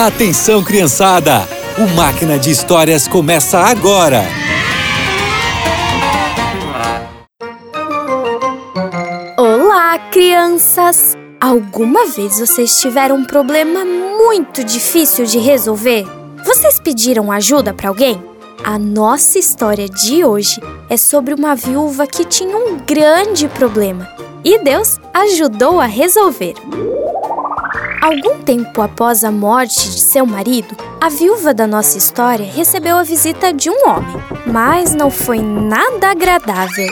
Atenção, criançada! O Máquina de Histórias começa agora! Olá, crianças! Alguma vez vocês tiveram um problema muito difícil de resolver? Vocês pediram ajuda para alguém? A nossa história de hoje é sobre uma viúva que tinha um grande problema e Deus ajudou a resolver. Algum tempo após a morte de seu marido, a viúva da nossa história recebeu a visita de um homem, mas não foi nada agradável.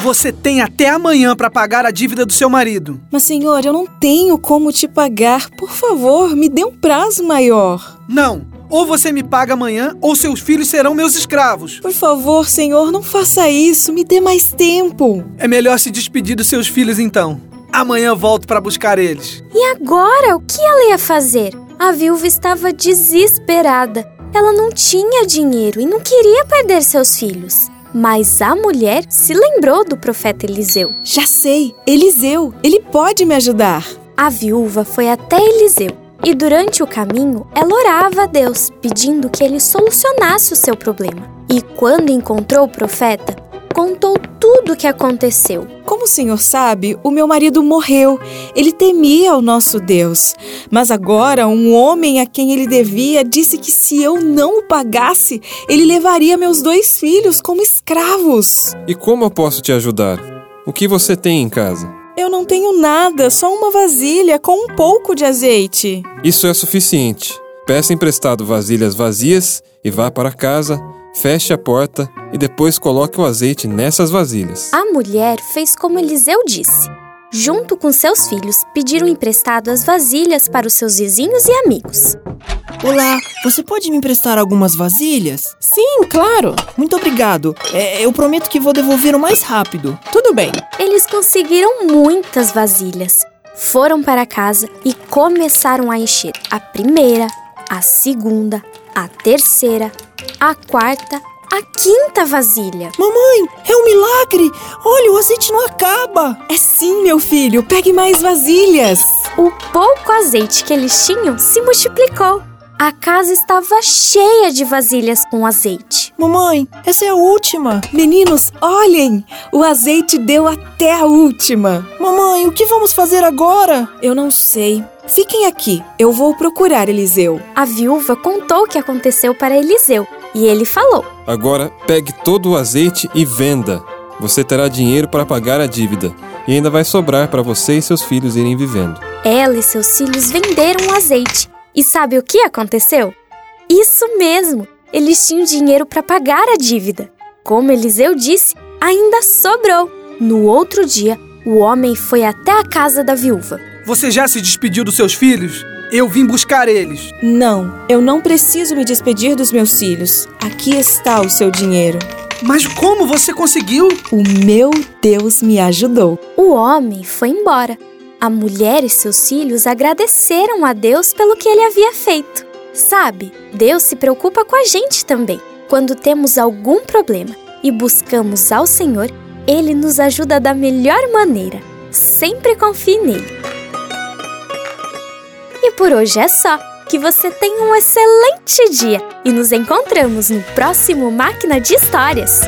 Você tem até amanhã para pagar a dívida do seu marido. Mas, senhor, eu não tenho como te pagar. Por favor, me dê um prazo maior. Não. Ou você me paga amanhã, ou seus filhos serão meus escravos. Por favor, senhor, não faça isso. Me dê mais tempo. É melhor se despedir dos seus filhos então. Amanhã volto para buscar eles. E agora, o que ela ia fazer? A viúva estava desesperada. Ela não tinha dinheiro e não queria perder seus filhos. Mas a mulher se lembrou do profeta Eliseu. Já sei, Eliseu, ele pode me ajudar. A viúva foi até Eliseu e durante o caminho ela orava a Deus, pedindo que ele solucionasse o seu problema. E quando encontrou o profeta, contou tudo o que aconteceu. Como o senhor sabe, o meu marido morreu. Ele temia o nosso Deus. Mas agora, um homem a quem ele devia disse que se eu não o pagasse, ele levaria meus dois filhos como escravos. E como eu posso te ajudar? O que você tem em casa? Eu não tenho nada, só uma vasilha com um pouco de azeite. Isso é suficiente. Peça emprestado vasilhas vazias e vá para casa feche a porta e depois coloque o azeite nessas vasilhas. A mulher fez como Eliseu disse. Junto com seus filhos, pediram emprestado as vasilhas para os seus vizinhos e amigos. Olá, você pode me emprestar algumas vasilhas? Sim, claro. Muito obrigado. É, eu prometo que vou devolver o mais rápido. Tudo bem. Eles conseguiram muitas vasilhas. Foram para casa e começaram a encher a primeira, a segunda, a terceira, a quarta, a quinta vasilha. Mamãe, é um milagre! Olha, o azeite não acaba! É sim, meu filho, pegue mais vasilhas! O pouco azeite que eles tinham se multiplicou. A casa estava cheia de vasilhas com azeite. Mamãe, essa é a última. Meninos, olhem! O azeite deu até a última. Mamãe, o que vamos fazer agora? Eu não sei. Fiquem aqui, eu vou procurar Eliseu. A viúva contou o que aconteceu para Eliseu e ele falou: Agora pegue todo o azeite e venda. Você terá dinheiro para pagar a dívida e ainda vai sobrar para você e seus filhos irem vivendo. Ela e seus filhos venderam o azeite. E sabe o que aconteceu? Isso mesmo! Eles tinham dinheiro para pagar a dívida. Como Eliseu disse, ainda sobrou. No outro dia, o homem foi até a casa da viúva. Você já se despediu dos seus filhos? Eu vim buscar eles. Não, eu não preciso me despedir dos meus filhos. Aqui está o seu dinheiro. Mas como você conseguiu? O meu Deus me ajudou. O homem foi embora. A mulher e seus filhos agradeceram a Deus pelo que ele havia feito. Sabe, Deus se preocupa com a gente também. Quando temos algum problema e buscamos ao Senhor, Ele nos ajuda da melhor maneira. Sempre confie nele. E por hoje é só. Que você tenha um excelente dia e nos encontramos no próximo Máquina de Histórias.